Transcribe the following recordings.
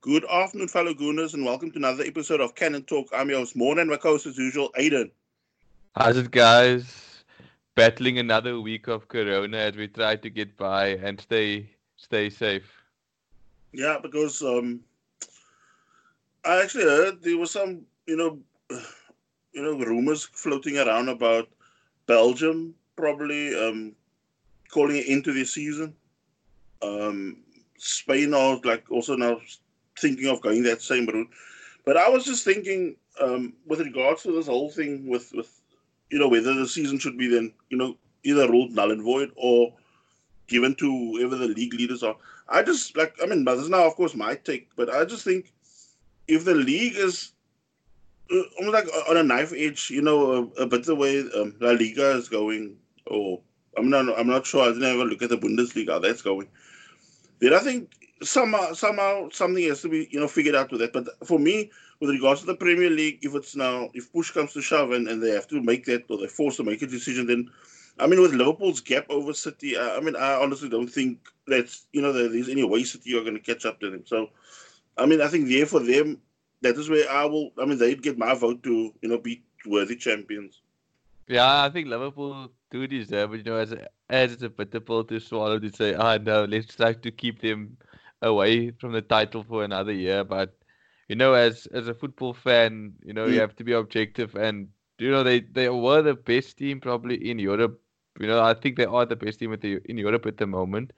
Good afternoon, fellow Gooners, and welcome to another episode of Cannon Talk. I'm your host, Morn, and my co-host as usual, Aiden. How's it, guys? Battling another week of Corona as we try to get by and stay stay safe. Yeah, because um, I actually heard there was some, you know, you know, rumors floating around about Belgium probably um, calling it into the season. Um, Spain are like also now thinking of going that same route. But I was just thinking, um, with regards to this whole thing, with with you know whether the season should be then you know either ruled null and void or given to whoever the league leaders are. I just like I mean, this is now of course my take, but I just think if the league is uh, almost like on a knife edge, you know, bit the way um, La Liga is going, or I'm not, I'm not sure. I didn't ever look at the Bundesliga how that's going. Then I think somehow, somehow something has to be, you know, figured out with that. But for me, with regards to the Premier League, if it's now, if push comes to shove and, and they have to make that or they're forced to make a decision, then I mean, with Liverpool's gap over City, I, I mean, I honestly don't think that's, you know, there's any way City are going to catch up to them. So, I mean, I think there for them, that is where I will, I mean, they'd get my vote to, you know, be worthy champions. Yeah, I think Liverpool do deserve it. You know, as as it's a bitter pill to swallow to say, ah, oh, no, let's try to keep them away from the title for another year. But you know, as as a football fan, you know, mm. you have to be objective, and you know, they they were the best team probably in Europe. You know, I think they are the best team the, in Europe at the moment,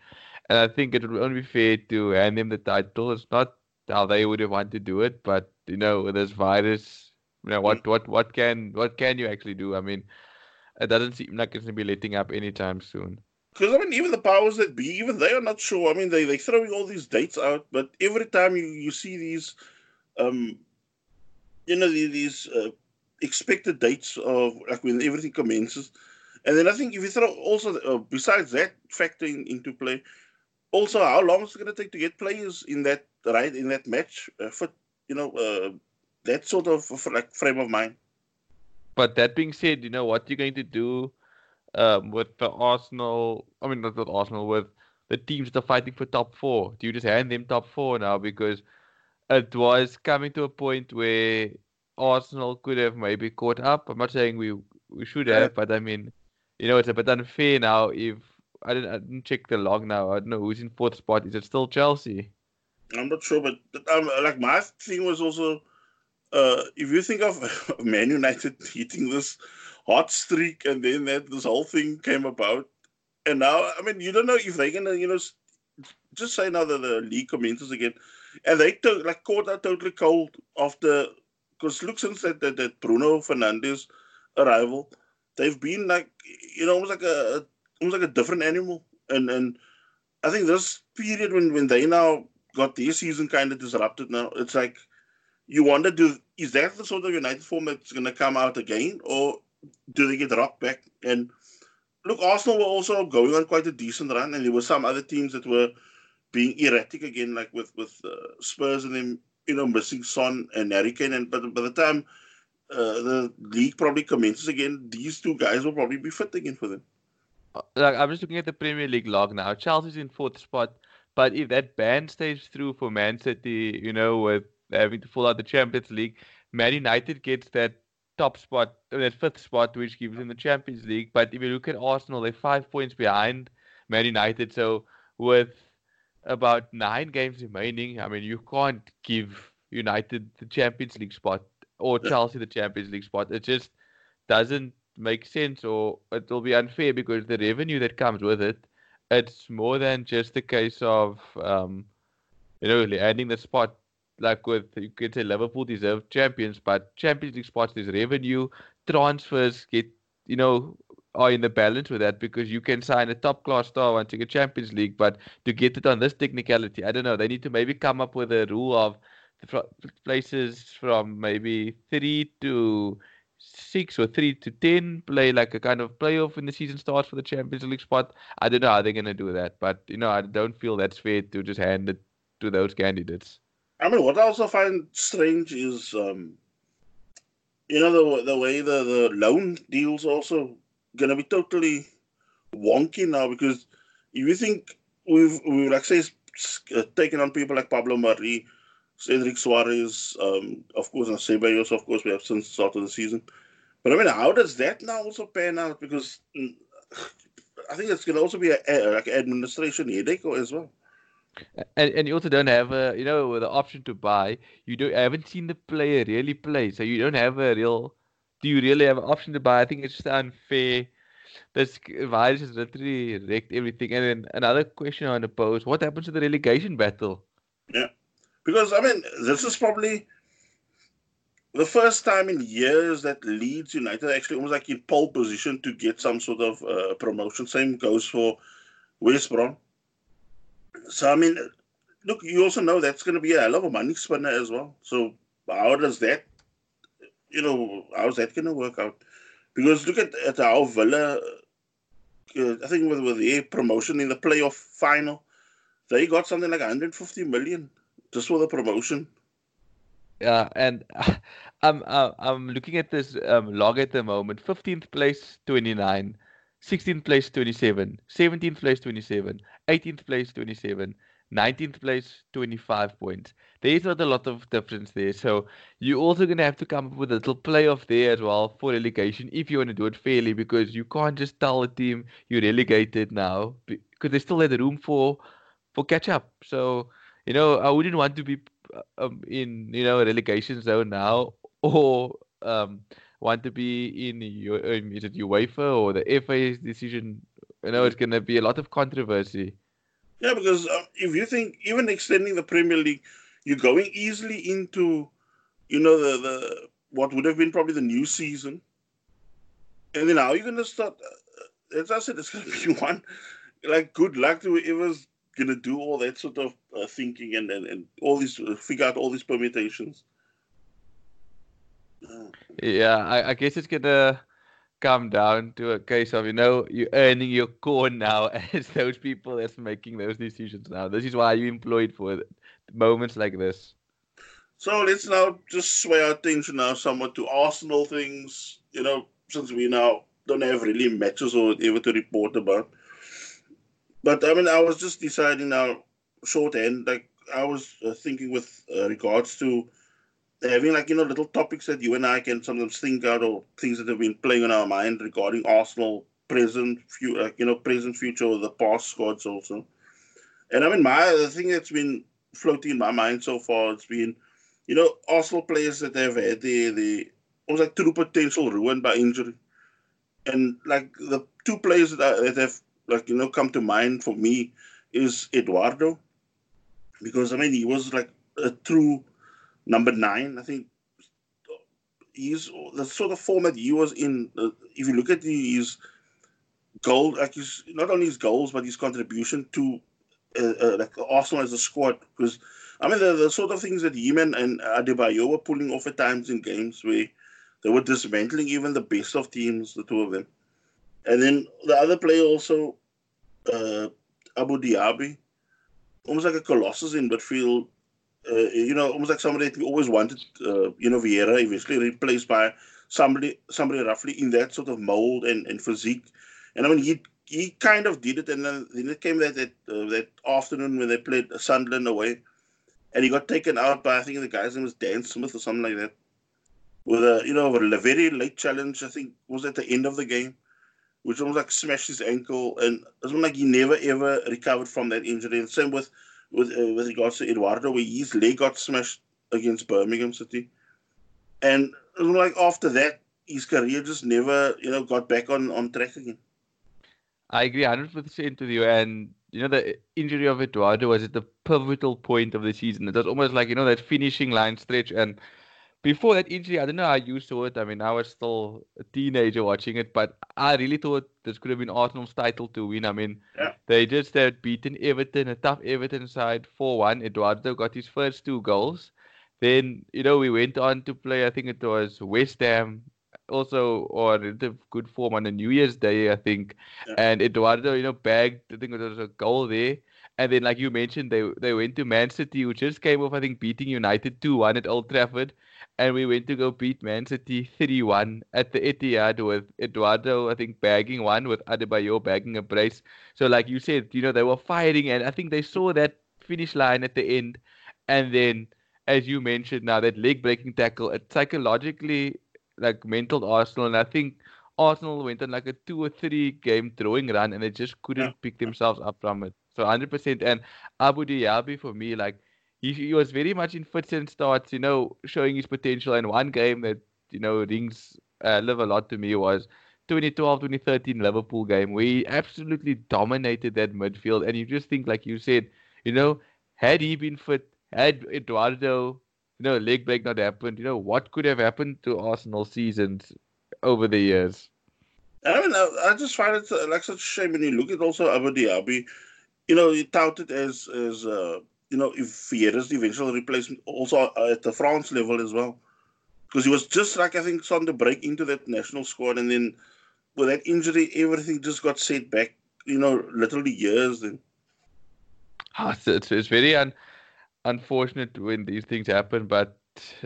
and I think it would only be fair to hand them the title. It's not how they would have wanted to do it, but you know, with this virus you know, what what what can what can you actually do? I mean, it doesn't seem like it's gonna be letting up anytime soon. Because I mean, even the powers that be, even they are not sure. I mean, they they throwing all these dates out, but every time you you see these, um, you know, these uh, expected dates of like when everything commences, and then I think if you throw also uh, besides that factoring into play, also how long is it going to take to get players in that right in that match uh, fit, you know, uh, that sort of like frame of mind. But that being said, you know what you're going to do um, with the Arsenal. I mean, not with Arsenal, with the teams that are fighting for top four. Do you just hand them top four now because it was coming to a point where Arsenal could have maybe caught up. I'm not saying we we should have, but I mean, you know, it's a bit unfair now. If I didn't, I didn't check the log now. I don't know who's in fourth spot. Is it still Chelsea? I'm not sure, but um, like my thing was also uh, if you think of Man United hitting this hot streak and then that this whole thing came about, and now I mean you don't know if they're gonna you know just say now that the league commences again, and they to, like caught out totally cold after because look since that, that, that Bruno Fernandes arrival, they've been like you know almost like a almost like a different animal, and and I think this period when when they now got their season kind of disrupted now, it's like you wonder, do is that the sort of United form that's going to come out again, or do they get rocked back? And look, Arsenal were also going on quite a decent run, and there were some other teams that were being erratic again, like with with uh, Spurs and them, you know, missing Son and Harry Kane. And but by the time uh, the league probably commences again, these two guys will probably be fit again for them. Uh, like I'm just looking at the Premier League log now. Chelsea's in fourth spot, but if that ban stays through for Man City, you know, with having to fall out the Champions League. Man United gets that top spot, that fifth spot, which gives them the Champions League. But if you look at Arsenal, they're five points behind Man United. So with about nine games remaining, I mean, you can't give United the Champions League spot or Chelsea the Champions League spot. It just doesn't make sense, or it will be unfair because the revenue that comes with it, it's more than just a case of, um, you know, adding the spot like with you could say Liverpool deserve champions, but Champions League spots there's revenue, transfers get you know are in the balance with that because you can sign a top class star once you get Champions League, but to get it on this technicality, I don't know. They need to maybe come up with a rule of places from maybe three to six or three to ten play like a kind of playoff when the season starts for the Champions League spot. I don't know how they're gonna do that, but you know I don't feel that's fair to just hand it to those candidates. I mean, what I also find strange is, um, you know, the the way the the loan deals also gonna be totally wonky now because if you think we've we like say uh, taken on people like Pablo Mari, Cedric Soares, um, of course, and Ceballos, of course, we have since the start of the season. But I mean, how does that now also pan out? Because mm, I think it's going to also be a, a, like an administration headache as well. And, and you also don't have a you know the option to buy. You don't I haven't seen the player really play, so you don't have a real. Do you really have an option to buy? I think it's just unfair. This virus has literally wrecked everything. And then another question I want to pose: What happens to the relegation battle? Yeah, because I mean, this is probably the first time in years that Leeds United actually almost like in pole position to get some sort of uh, promotion. Same goes for West Brom. So I mean, look, you also know that's going to be a hell of a money spinner as well. So how does that, you know, how's that going to work out? Because look at, at how Villa, uh, I think with with their promotion in the playoff final, they got something like 150 million just for the promotion. Yeah, and I'm I'm looking at this um, log at the moment. 15th place 29, 16th place 27, 17th place 27, 18th place 27, 19th place 25 points. There's not a lot of difference there. So you're also going to have to come up with a little playoff there as well for relegation if you want to do it fairly because you can't just tell a team you're relegated now because they still the room for for catch up. So you know I wouldn't want to be um, in you know relegation zone now or um, want to be in your um, is it UEFA or the FA's decision. You know, it's going to be a lot of controversy. Yeah, because uh, if you think even extending the Premier League, you're going easily into, you know, the the what would have been probably the new season, and then how are you going to start? Uh, as I said, it's going to be one. Like, good luck to whoever's going to do all that sort of uh, thinking and, and and all these uh, figure out all these permutations. Yeah, I, I guess it's gonna come down to a case of you know you're earning your corn now as those people that's making those decisions now. This is why you employed for moments like this. So let's now just sway our attention now somewhat to Arsenal things. You know, since we now don't have really matches or whatever to report about. But I mean, I was just deciding now, shorthand, like I was uh, thinking with uh, regards to having like you know little topics that you and I can sometimes think out or things that have been playing on our mind regarding Arsenal present, you know, present, future, or the past squads also. And I mean, my the thing that's been floating in my mind so far, it's been, you know, Arsenal players that they've had the the almost like true potential ruined by injury, and like the two players that, I, that have like you know come to mind for me is Eduardo, because I mean he was like a true number nine. I think he's the sort of format he was in. Uh, if you look at his goal, like his not only his goals but his contribution to uh, uh, like Arsenal as a squad, because I mean the, the sort of things that Heman and Adebayor were pulling off at times in games where they were dismantling even the best of teams, the two of them. And then the other player also, uh, Abou Diaby, almost like a colossus in midfield uh, you know, almost like somebody that we always wanted, uh, you know, Vieira eventually replaced by somebody, somebody roughly in that sort of mold and, and physique. And I mean, he he kind of did it, and then, then it came that that, uh, that afternoon when they played Sunderland away, and he got taken out by I think the guy's name was Dan Smith or something like that, with a you know a very late challenge. I think was at the end of the game, which almost like smashed his ankle, and it was like he never ever recovered from that injury. And same with with uh, with regards to Eduardo, where his leg got smashed against Birmingham City, and like after that, his career just never you know got back on on track again. I agree 100% with you. And, you know, the injury of Eduardo was at the pivotal point of the season. It was almost like, you know, that finishing line stretch. And before that injury, I don't know how you saw it. I mean, I was still a teenager watching it, but I really thought this could have been Arsenal's title to win. I mean, yeah. they just had beaten Everton, a tough Everton side, 4 1. Eduardo got his first two goals. Then, you know, we went on to play, I think it was West Ham, also on good form on a New Year's Day, I think. Yeah. And Eduardo, you know, bagged, I think it was a goal there. And then, like you mentioned, they they went to Man City, who just came off, I think, beating United 2 1 at Old Trafford and we went to go beat Man City 3-1 at the Etihad with Eduardo, I think, bagging one with Adebayor bagging a brace. So, like you said, you know, they were fighting, and I think they saw that finish line at the end, and then as you mentioned now, that leg breaking tackle, it psychologically like mental Arsenal, and I think Arsenal went on like a two or three game throwing run, and they just couldn't yeah. pick themselves up from it. So 100%. And Abou Diaby for me, like he, he was very much in fits and starts, you know, showing his potential. And one game that you know rings uh, live a lot to me was 2012 2013 Liverpool game where he absolutely dominated that midfield. And you just think, like you said, you know, had he been fit, had Eduardo, you know, leg break not happened, you know, what could have happened to Arsenal seasons over the years? I mean, I, I just find it uh, like such a shame when you look at also Abou Diaby. You know, he touted as as uh, you know, if Vieira's the eventual replacement, also at the France level as well, because he was just like I think on the break into that national squad, and then with that injury, everything just got set back. You know, literally years. Then oh, it's, it's very un, unfortunate when these things happen, but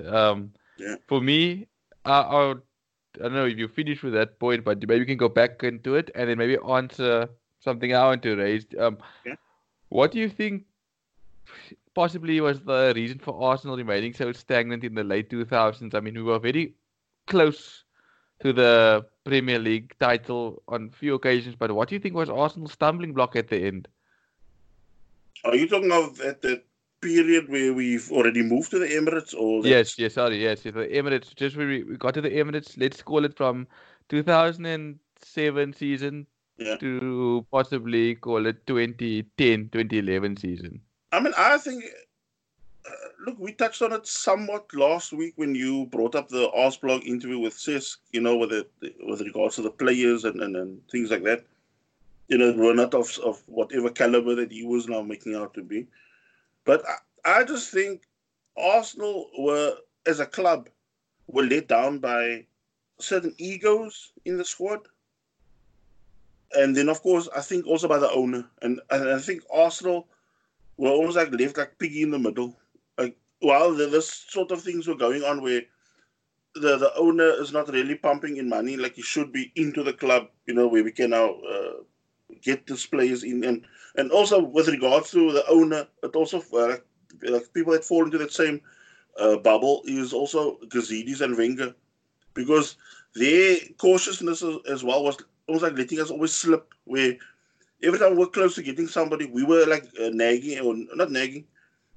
um, yeah. for me, I, I, I don't know if you finish with that point, but maybe you can go back into it and then maybe answer something I want to raise. Um, yeah. What do you think possibly was the reason for Arsenal remaining so stagnant in the late 2000s. I mean, we were very close to the Premier League title on a few occasions, but what do you think was Arsenal's stumbling block at the end? Are you talking of at the period where we've already moved to the Emirates, or yes, yes, sorry, yes, the Emirates. Just where we, we got to the Emirates. Let's call it from 2007 season yeah. to possibly call it 2010, 2011 season. I mean, I think. Uh, look, we touched on it somewhat last week when you brought up the Arsblog interview with Sis, you know, with it, with regards to the players and, and, and things like that. You know, we're not of, of whatever caliber that he was now making out to be. But I, I just think Arsenal were, as a club, were let down by certain egos in the squad. And then, of course, I think also by the owner. And, and I think Arsenal were almost like left like piggy in the middle. Like while this sort of things were going on where the the owner is not really pumping in money like he should be into the club, you know, where we can now uh, get these players in and and also with regards to the owner, it also uh, like, like people that fall into that same uh, bubble is also Gazidis and Wenger because their cautiousness as well was almost like letting us always slip where every time we're close to getting somebody, we were like uh, nagging or not nagging,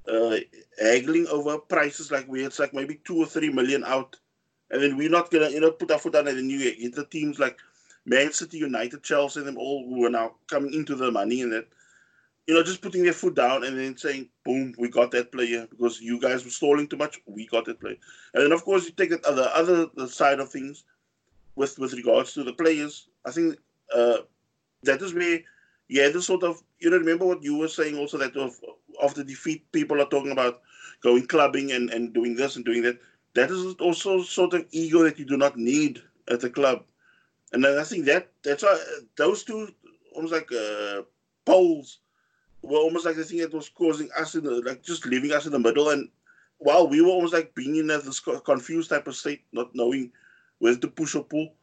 uh, haggling over prices like we had like maybe two or three million out, and then we're not gonna you know put our foot down and then you get the teams like Man City, United, Chelsea, and them all who are now coming into the money and that. You know, just putting their foot down and then saying, "Boom, we got that player because you guys were stalling too much. We got that player." And then, of course, you take that other other side of things with with regards to the players. I think uh, that is where yeah, this sort of you know remember what you were saying also that of after defeat people are talking about going clubbing and, and doing this and doing that. That is also sort of ego that you do not need at the club. And I think that that's why those two almost like uh, poles were almost like the thing that was causing us in the, like just leaving us in the middle. And while we were almost like being in this confused type of state, not knowing whether to push or pull,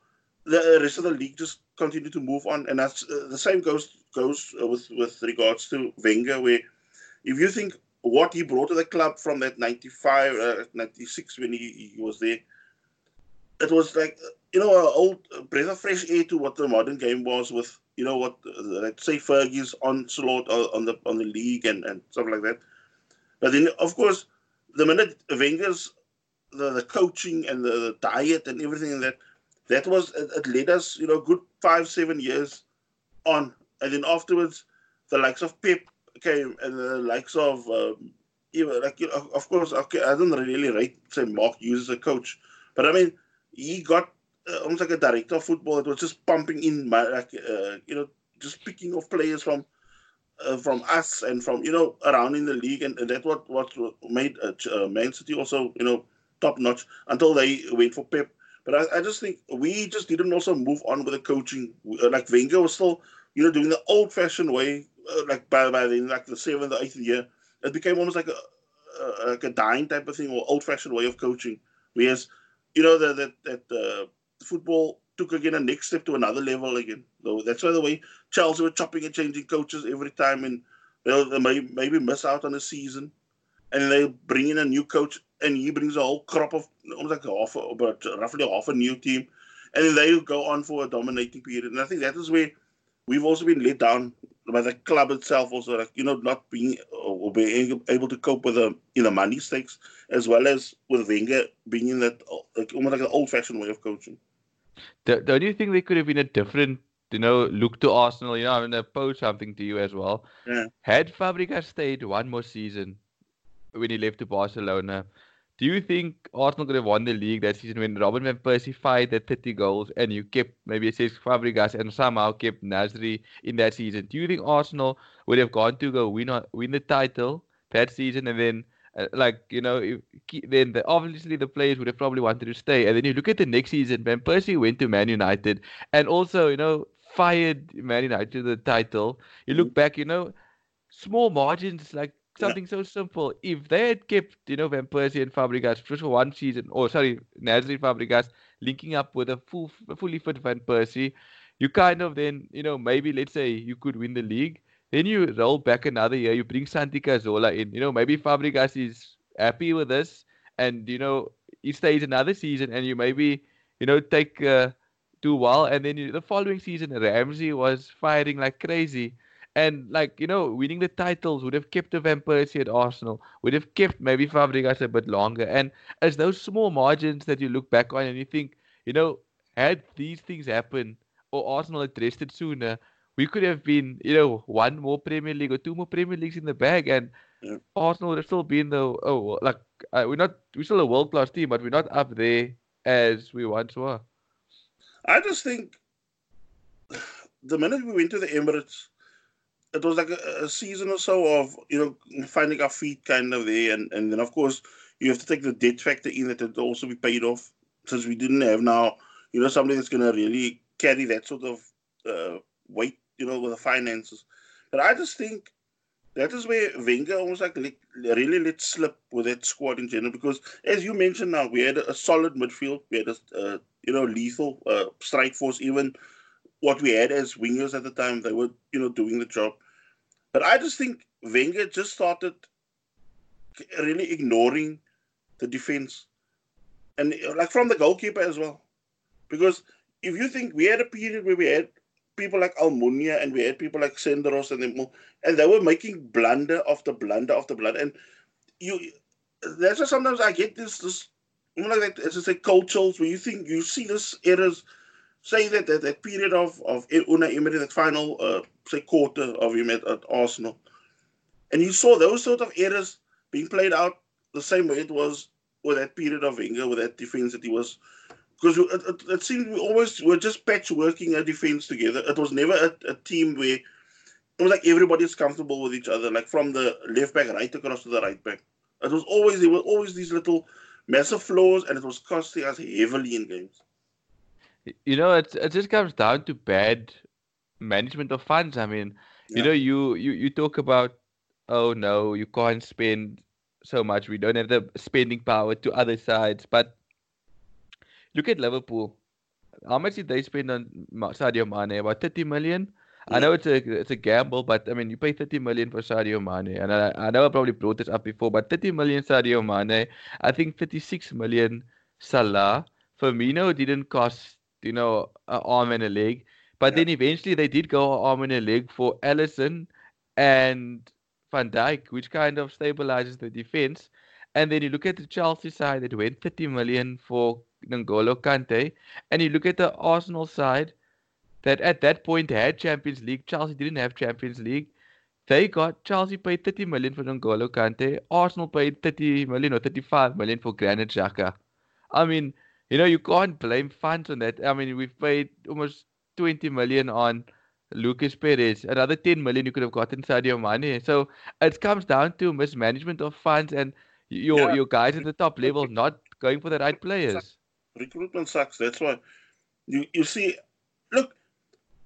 the rest of the league just continued to move on. And that's uh, the same goes goes with with regards to Wenger, where if you think what he brought to the club from that 95, uh, 96 when he, he was there, it was like, you know, an old breath of fresh air to what the modern game was with, you know, what, uh, let's say Fergie's onslaught on the on the league and, and stuff like that. But then, of course, the minute Wenger's, the, the coaching and the, the diet and everything that, that was, it, it led us, you know, good five, seven years on and then afterwards, the likes of Pep came, and the likes of um, even like you know, of course, okay, I don't really rate say Mark Hughes as a coach, but I mean he got uh, almost like a director of football that was just pumping in my like uh, you know just picking off players from uh, from us and from you know around in the league, and, and that's what what made uh, uh, Man City also you know top notch until they went for Pep. But I, I just think we just didn't also move on with the coaching. Uh, like Wenger was still you know, doing the old fashioned way, uh, like by, by the, like the seventh or eighth year, it became almost like a, uh, like a dying type of thing or old fashioned way of coaching. Whereas, you know, that, that, that uh, football took again a next step to another level again. So that's why the way Chelsea were chopping and changing coaches every time and they'll, they may maybe miss out on a season. and they bring in a new coach, and he brings a whole crop of almost like half, about roughly half a new team, and they go on for a dominating period. And I think that is where we've also been let down by the club itself, also like you know not being uh, or being able to cope with the you know money stakes as well as with Wenger being in that uh, like almost like an old-fashioned way of coaching. Don't you think there could have been a different you know, look to Arsenal. You know, I'm going to pose something to you as well. Yeah. Had Fabregas stayed one more season when he left to Barcelona, do you think Arsenal could have won the league that season when Robin van Persie fired at 30 goals and you kept maybe it says Fabregas and somehow kept Nasri in that season? Do you think Arsenal would have gone to go win win the title that season and then uh, like you know, if, then the, obviously the players would have probably wanted to stay. And then you look at the next season, Van Persie went to Man United, and also you know fired Man United to the title. You look mm. back, you know, small margins, like something yeah. so simple. If they had kept, you know, Van Persie and Fabregas just for one season, or sorry, Nasri Fabregas linking up with a full, fully fit Van Persie, you kind of then, you know, maybe let's say you could win the league. Then you roll back another year, you bring Santi Cazorla in. You know, maybe Fabregas is happy with this, and you know he stays another season, and you maybe, you know, take. Uh, do well. And then the following season, Ramsey was firing like crazy. And like you know, winning the titles would have kept the Van Persie at Arsenal. Would have kept maybe Fabregas a bit longer. And as those small margins that you look back on and you think, you know, had these things happened or Arsenal addressed it sooner, we could have been, you know, one more Premier League or two more Premier Leagues in the bag, and yeah. Arsenal would have still been the oh, like uh, we're not we're still a world class team, but we're not up there as we once were. I just think the minute we went to the Emirates, it was like a, a, season or so of you know finding our feet kind of there, and and then of course you have to take the debt factor in that it also be paid off since we didn't have now you know somebody that's going to really carry that sort of uh, weight you know with the finances. But I just think that is where Wenger almost like really let slip with that squad in general because as you mentioned now we had a, solid midfield. We had a you know lethal uh, strike force. Even what we had as wingers at the time they were you know doing the job but I just think Wenger just started really ignoring the defense and like from the goalkeeper as well because if you think we had a period where we had people like Almunia and we had people like Senderos and them, and they were making blunder after blunder after blunder. And you, that's why sometimes I get this this like I say, cultures where you think you see this errors. Say that that, that period of of Unai Emery, that final uh, say quarter of him at, at Arsenal, and you saw those sort of errors being played out the same way it was with that period of Wenger, with that defense that he was because it, it, it, seemed we always were just patchworking a defense together. It was never a, a, team where it was like everybody's comfortable with each other, like from the left back right across to the right back. It was always there were always these little massive flaws, and it was costing us heavily in games. You know, it it just comes down to bad management of funds. I mean, yeah. you know, you, you you talk about, oh no, you can't spend so much. We don't have the spending power to other sides, but look at Liverpool. How much did they spend on Sadio Mane? About 30 million? Yeah. I know it's a it's a gamble, but I mean you pay 30 million for Sadio Mane, and I, I know I probably brought this up before, but 30 million Sadio Mane, I think 36 million Salah. Firmino didn't cost you know an arm and a leg, but yeah. then eventually they did go arm and a leg for Alisson and Van Dijk, which kind of stabilizes the defense. And then you look at the Chelsea side that went 30 million for N'Golo Kante, and you look at the Arsenal side that at that point had Champions League. Chelsea didn't have Champions League. They got Chelsea paid 30 million for N'Golo Kante. Arsenal paid 30 million or 35 million for Granit Xhaka. I mean, you know, you can't blame funds on that. I mean, we've paid almost 20 million on Lucas Perez. Another 10 million you could have gotten Sadio Mane. So it comes down to mismanagement of funds and your yeah. your guys at the top level not going for the right players recruitment sucks. That's why you you see. Look,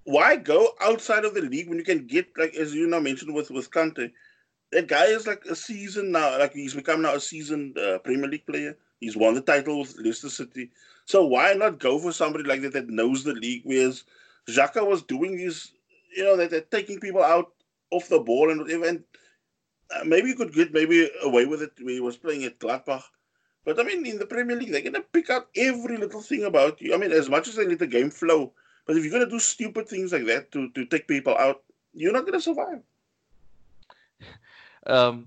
why go outside of the league when you can get like as you now mentioned with with Kante, that guy is like a season now. Like he's become now a seasoned uh, Premier League player. He's won the title with Leicester City. So why not go for somebody like that that knows the league? Whereas Xhaka was doing these, you know, that they're taking people out off the ball and whatever. And uh, maybe you could get maybe away with it when he was playing at Gladbach. But I mean, in the Premier League, they're gonna pick out every little thing about you. I mean, as much as they let the game flow, but if you're gonna do stupid things like that to to take people out, you're not gonna survive. Um,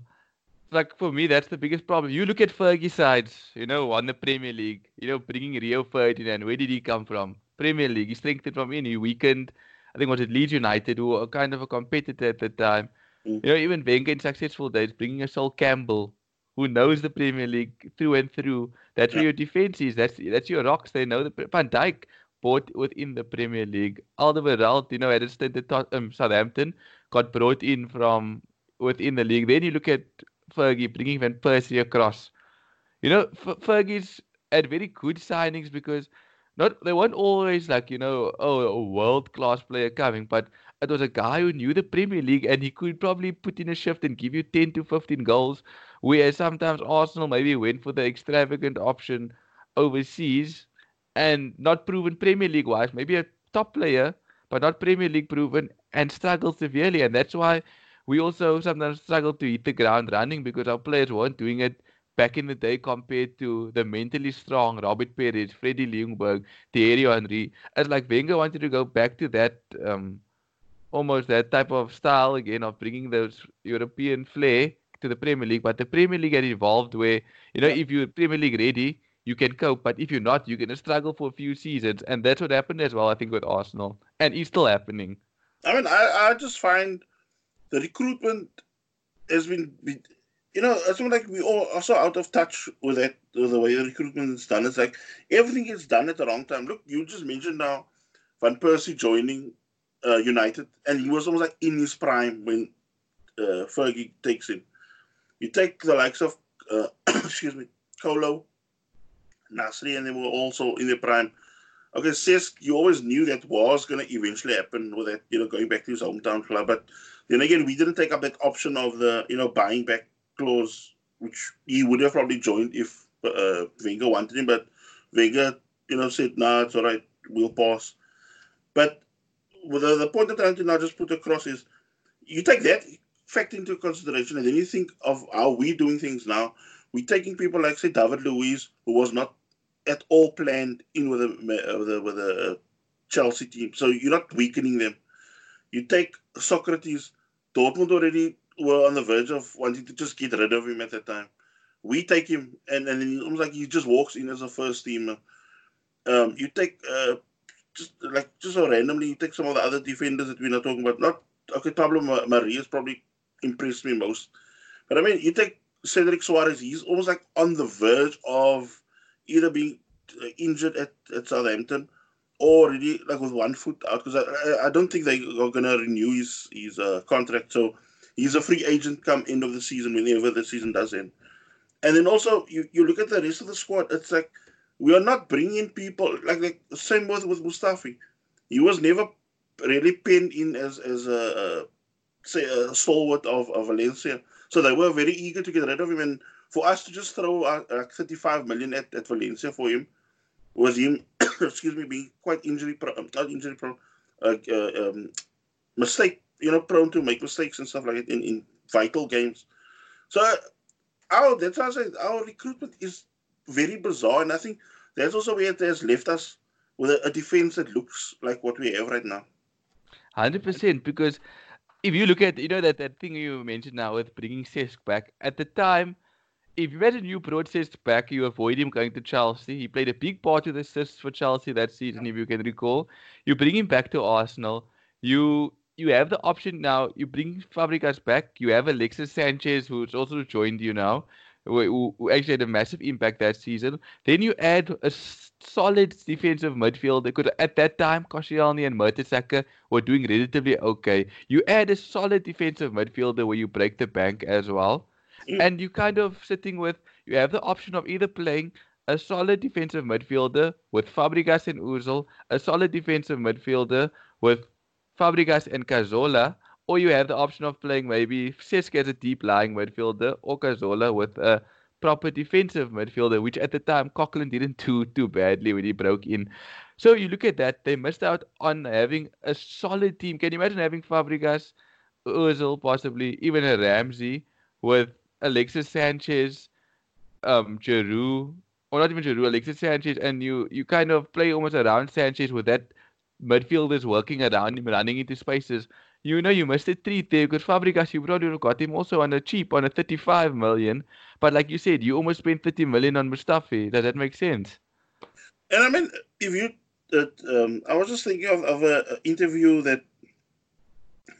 like for me, that's the biggest problem. You look at Fergie's sides, you know, on the Premier League, you know, bringing Rio Ferdinand. Where did he come from? Premier League. He strengthened from in. He weakened. I think was it Leeds United, who were kind of a competitor at the time. Mm. You know, even Wenger in successful days, bringing a Sol Campbell, who knows the Premier League through and through. That's yeah. where your defense is. That's that's your rocks. They know the Van Dijk bought within the Premier League. Alderweireld, you know, at a stint at um, Southampton, got brought in from within the league. Then you look at Fergie bringing Van Persie across. You know, F- Fergie's had very good signings because not they weren't always like you know oh a world class player coming, but it was a guy who knew the Premier League and he could probably put in a shift and give you 10 to 15 goals. Whereas sometimes Arsenal maybe went for the extravagant option overseas and not proven Premier League wise, maybe a top player, but not Premier League proven and struggled severely. And that's why we also sometimes struggle to hit the ground running because our players weren't doing it back in the day compared to the mentally strong Robert Pires, Freddie Ljungberg, Thierry Henry. It's like Wenger wanted to go back to that, um, almost that type of style again of bringing those European flair to the Premier League. But the Premier League had evolved where, you know, if you're Premier League ready, you can cope. But if you're not, you're going to struggle for a few seasons. And that's what happened as well, I think, with Arsenal. And it's still happening. I mean, I, I just find the recruitment has been, you know, it's like we all are so out of touch with that, with the way the recruitment is done. It's like everything is done at the wrong time. Look, you just mentioned now Van Persie joining uh, United, and he was almost like in his prime when uh, Fergie takes him. You take the likes of, uh, excuse me, Kolo, Nasri, and they were also in their prime. Okay, Cesc, you always knew that was going to eventually happen with that, you know, going back to his hometown club. But then again, we didn't take up that option of the you know buying back clause, which he would have probably joined if uh, Wenger wanted him. But Wenger, you know, said, "Nah, it's all right, we'll pass." But the, the point that I want to now just put across is, you take that fact into consideration, and then you think of how we're doing things now. We're taking people like say David Luiz, who was not at all planned in with the with the, with the Chelsea team, so you're not weakening them. You take Sokratis, Dortmund already were on the verge of wanting to just get rid of him at that time. We take him, and, and then almost like he just walks in as a first teamer. Um, you take uh, just like just so randomly, you take some of the other defenders that we're not talking about. Not okay, Pablo Mari's probably impressed me most, but I mean, you take Cedric Soares. He's almost like on the verge of either being uh, injured at, at Southampton already like with one foot out because I, I don't think they are to renew his his uh, contract. So he's a free agent come end of the season whenever the season does end. And then also you, you look at the rest of the squad. It's like we are not bringing people like the same with with Mustafi. He was never really pinned in as as a, a say a stalwart of, of Valencia. So they were very eager to get rid of him. And for us to just throw uh, like 35 million at, at Valencia for him was him excuse me, being quite injury prone, not injury prone, uh, uh, um, mistake, you know, prone to make mistakes and stuff like that in, in vital games. So our that's why I say our recruitment is very bizarre, and I think that's also where it has left us with a, a defense that looks like what we have right now. Hundred percent, because if you look at you know that that thing you mentioned now with bringing Cesc back at the time if you had a new process back, you avoid him going to Chelsea. He played a big part of the assists for Chelsea that season, if you can recall. You bring him back to Arsenal. You you have the option now. You bring Fabregas back. You have Alexis Sanchez, who's also joined you now, who, who actually had a massive impact that season. Then you add a solid defensive midfield because at that time Koscielny and Mertesacker were doing relatively okay. You add a solid defensive midfielder where you break the bank as well. Mm. and you kind of sitting with you have the option of either playing a solid defensive midfielder with Fabregas and Ozil, a solid defensive midfielder with Fabregas and Cazorla, or you have the option of playing maybe Cesc as a deep lying midfielder or Cazorla with a proper defensive midfielder, which at the time Coquelin didn't do too badly when he broke in. So you look at that, they missed out on having a solid team. Can you imagine having Fabregas, Ozil, possibly even a Ramsey? with Alexis Sanchez, um, Giroud, or not even Giroud, Alexis Sanchez, and you you kind of play almost around Sanchez with that midfielders working around him, running into spaces. You know you missed a treat there because Fabregas, you probably got him also on a cheap, on a 35 million. But like you said, you almost spent 30 million on Mustafi. Does that make sense? And I mean, if you, uh, um, I was just thinking of, of an interview that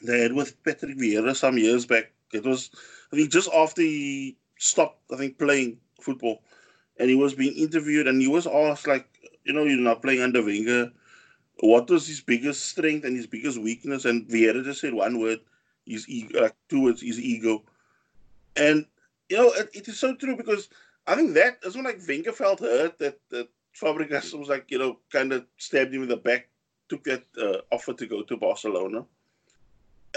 they had with Patrick Vieira some years back. It was, I think, just after he stopped, I think, playing football. And he was being interviewed and he was asked, like, you know, you're not playing under Wenger what was his biggest strength and his biggest weakness? And Vieira just said one word, his ego, like two words, his ego. And you know, it, it is so true because I think that, is when like Wenger felt hurt that that Fabregas was like you know kind of stabbed him in the back, took that uh, offer to go to Barcelona,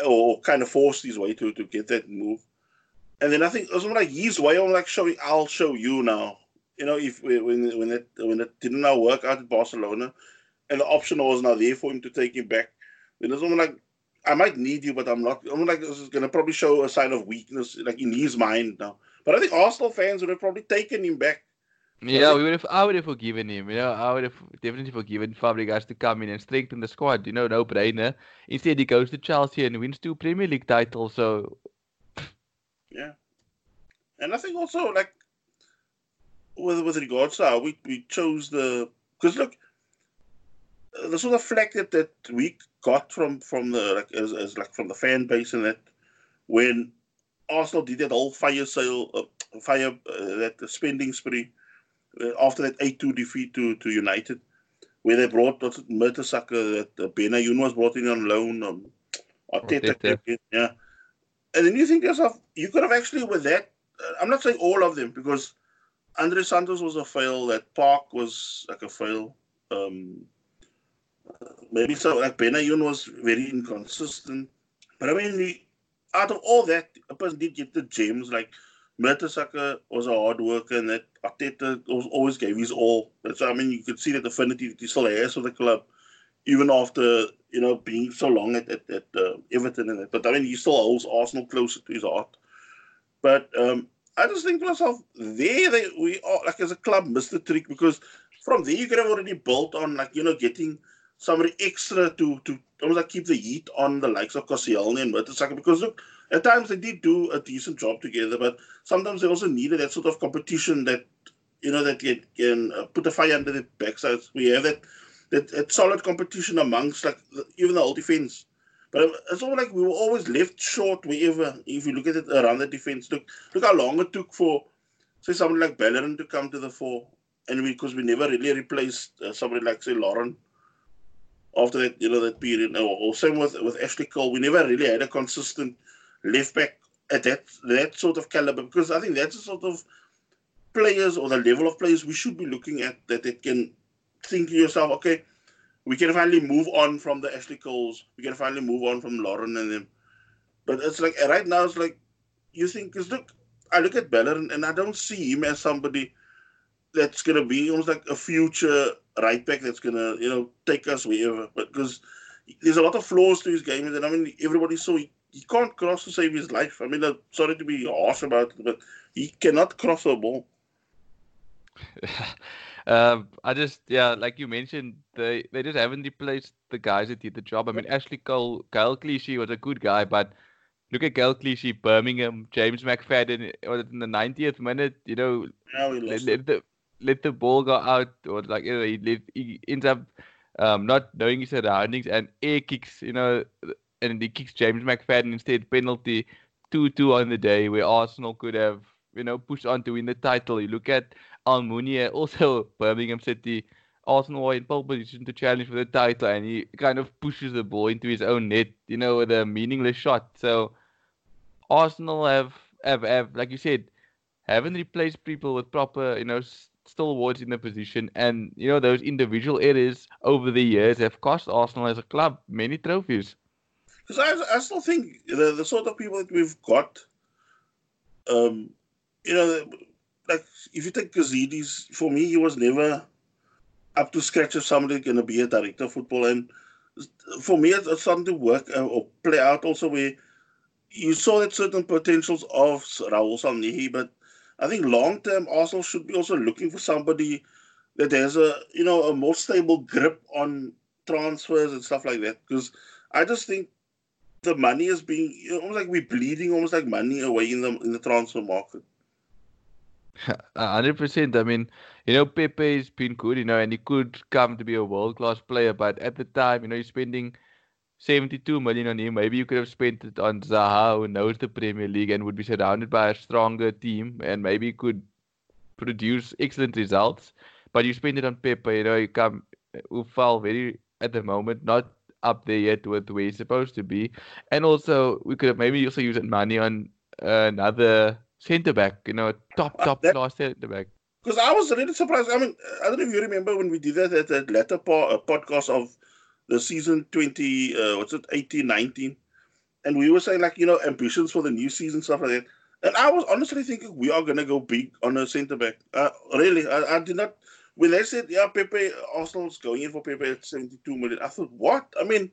or kind of forced his way to to get that move. And then I think it was like his way of like showing, I'll show you now. You know, if when when it when it didn't now work out at Barcelona, and the option was not there for him to take him back, then it's almost like I might need you, but I'm not. I'm like this is gonna probably show a sign of weakness, like in his mind now. But I think Arsenal fans would have probably taken him back. Yeah, we would have. I would have forgiven him. You know, I would have definitely forgiven Fabregas to come in and strengthen the squad. You know, no brainer. Instead, he goes to Chelsea and wins two Premier League titles. So, yeah, and I think also like with with regards to how we we chose the because look, the sort of flack that, that we got from from the like as, as like from the fan base and that when Arsenal did that whole fire sale, uh, fire uh, that spending spree uh, after that eight two defeat to to United, where they brought Mertesacker that uh, Benayoun was brought in on loan, um, Arteta, yeah, and then you think yourself, you could have actually with that. Uh, I'm not saying all of them because Andre Santos was a fail. That Park was like a fail. Um, maybe so like Benayoun was very inconsistent. But I mean, out of all that, a person did get the gems. Like Mertesacker was a hard worker, and that Arteta always gave his all. So I mean, you could see that affinity that he still has for the club, even after you know being so long at at, at uh, Everton and that. But I mean, he still holds Arsenal closer to his heart. But um, I just think to myself, there they we are like as a club missed the trick because from there you could have already built on like you know getting somebody extra to to almost like keep the heat on the likes of Koscielny and Mertesacker because look, at times they did do a decent job together, but sometimes they also needed that sort of competition that you know that can, can uh, put a fire under the backsides. We have that, that that solid competition amongst like even the whole defense. But it's all like we were always left short wherever. If you look at it around the defense, look look how long it took for say someone like Bellerin to come to the fore, and because we, we never really replaced uh, somebody like say Lauren after that, you know, that period. Or, or same with with Ashley Cole. We never really had a consistent left back at that that sort of caliber because I think that's the sort of players or the level of players we should be looking at that it can think to yourself, okay, we can finally move on from the Ashley Coles, we can finally move on from Lauren and them. But it's like right now, it's like you think, because look, I look at Bellerin and I don't see him as somebody that's to be almost like a future right back that's to, you know, take us wherever. But because there's a lot of flaws to his game. And I mean, everybody saw he, he can't cross to save his life. I mean, I'm sorry to be harsh about it, but he cannot cross a ball. um, I just, yeah, like you mentioned, they they just haven't replaced the guys that did the job. I mean, Ashley Cole, Gael Clichy was a good guy, but look at Gael Clichy, Birmingham, James McFadden in the 90th minute, you know, yeah, let, let, the, let the ball go out or like you know, he, let, he ends up um, not knowing his surroundings and air kicks, you know, and he kicks James McFadden instead penalty two two on the day where Arsenal could have you know pushed on to win the title. You look at Almunia, also Birmingham City. Arsenal are in pole position to challenge for the title, and he kind of pushes the ball into his own net, you know, with a meaningless shot. So Arsenal have have, have like you said, haven't replaced people with proper, you know, stalwarts in the position, and you know those individual errors over the years have cost Arsenal as a club many trophies. Because I, I still think the, the sort of people that we've got, um, you know, like if you take Gazidis, for me he was never up to scratch if somebody going to be a director of football, and for me it's, it's starting to work uh, or play out also where you saw that certain potentials of Raul Sanllehi, but I think long term Arsenal should be also looking for somebody that has a you know a more stable grip on transfers and stuff like that. Because I just think the money is being you know, almost like we're bleeding almost like money away in the in the transfer market. hundred percent. I mean, you know, Pepe's been good, you know, and he could come to be a world class player, but at the time, you know, you're spending 72 million on him. Maybe you could have spent it on Zaha, who knows the Premier League and would be surrounded by a stronger team and maybe could produce excellent results. But you spend it on Pepe, you know, you come uh, who fell very at the moment, not up there yet with where he's supposed to be. And also, we could have maybe also used money on uh, another centre back, you know, top, top uh, class centre back. Because I was really surprised. I mean, I don't know if you remember when we did that at that latter part, uh, podcast of the season 20, uh, what's it, 18, 19. And we were saying, like, you know, ambitions for the new season, stuff like that. And I was honestly thinking we are going to go big on a centre back. Uh, really, I, I, did not. When they said, yeah, Pepe, Arsenal's going in for Pepe at 72 million, I thought, what? I mean,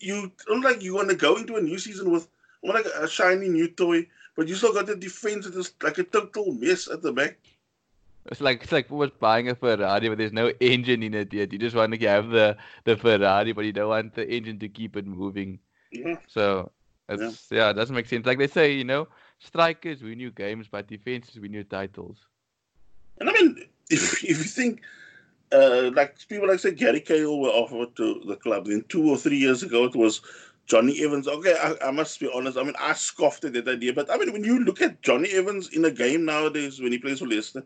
you don't like you want to go into a new season with like a shiny new toy, but you still got the defense that is like a total mess at the back. It's like it's like almost buying a Ferrari, but there's no engine in it yet. You just want to have the the Ferrari, but you don't want the engine to keep it moving. Yeah. So it's yeah. yeah, it doesn't make sense. Like they say, you know, strikers win you games, but defenses win you titles. And I mean, if if you think. Uh, like people like say Gary Cahill were offered to the club. Then two or three years ago, it was Jonny Evans. Okay, I, I, must be honest. I mean, I scoffed at that idea. But I mean, when you look at Jonny Evans in a game nowadays, when he plays for Leicester,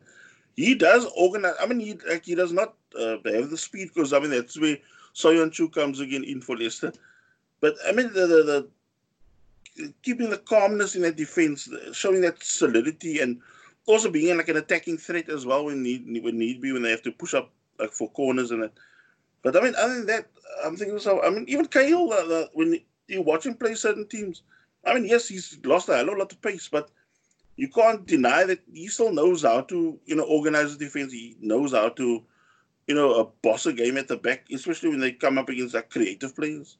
he does organize. I mean, he like he does not uh, have the speed because I mean that's where Soyuncu comes again in for Leicester. But I mean the, the, the keeping the calmness in that defense, showing that solidity, and also being like an attacking threat as well when need when need be when they have to push up like for corners and that. But I mean, other than that, I'm thinking so. I mean, even Cahill, uh, uh, when you watch him play certain teams, I mean, yes, he's lost a lot of pace, but you can't deny that he still knows how to, you know, organize the defense. He knows how to, you know, a boss a game at the back, especially when they come up against like creative players.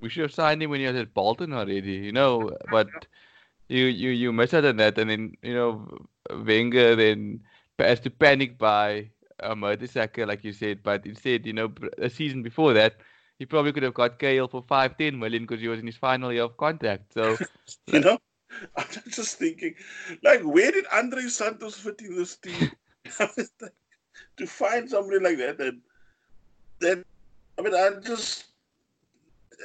We should have signed him when he was at Bolton already, you know, but you you you missed out on that, and then you know Wenger then has to panic by a Mertesacker, like you said, but instead, you know, a season before that, he probably could have got Cahill for five, ten million because he was in his final year of contract. So, you know, I'm just thinking, like, where did Andre Santos fit in this team? to find somebody like that, and then, I mean, I just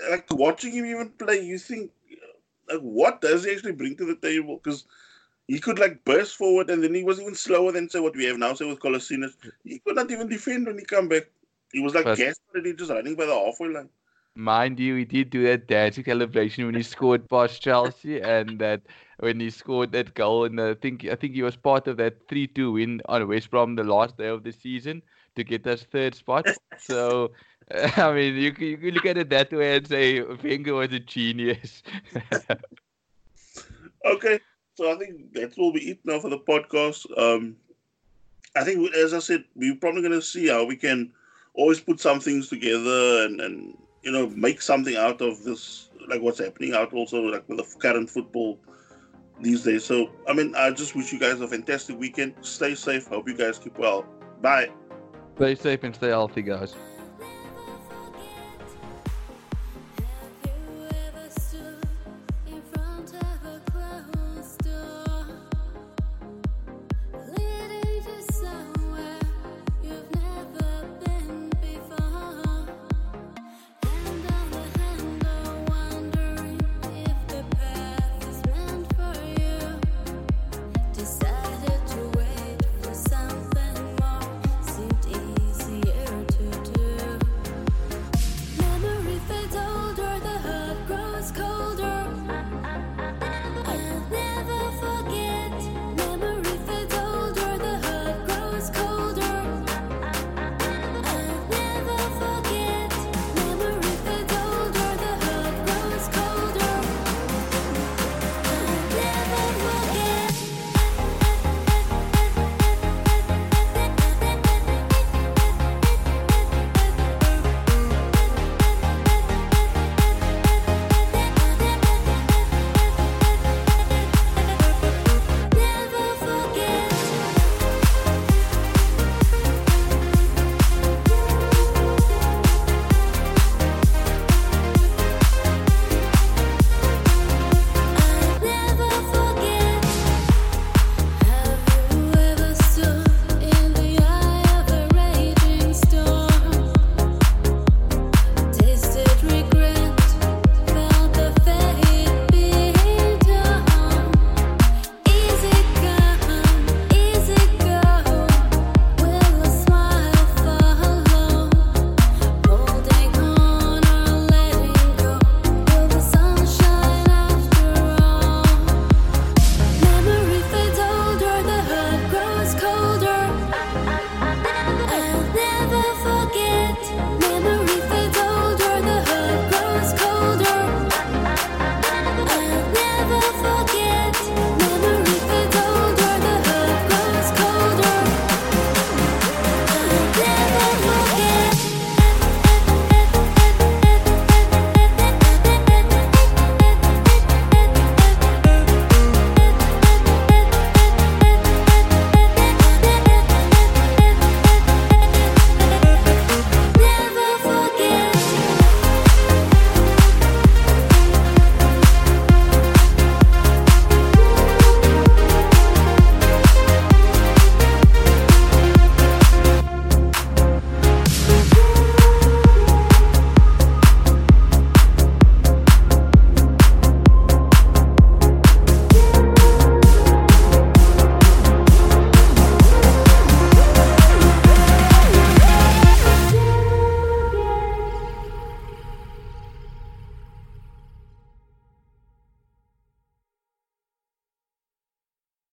like watching him even play. You think, like, what does he actually bring to the table? Because he could like burst forward, and then he was even slower than say what we have now. Say with Kolasinac, he could not even defend when he come back. He was like gas already, just running by the halfway line mind you, he did do that dancing celebration when he scored past Chelsea, and that when he scored that goal, and I think I think he was part of that three-two win on West Brom the last day of the season to get us third spot. so. I mean, you can, you can look at it that way and say Wenger was a genius. okay, so I think that will be it now for the podcast. Um, I think, as I said, we're probably going to see how we can always put some things together and, and you know, make something out of this, like what's happening out also, like with the current football these days. So, I mean, I just wish you guys a fantastic weekend. Stay safe. Hope you guys keep well. Bye. Stay safe and stay healthy, guys.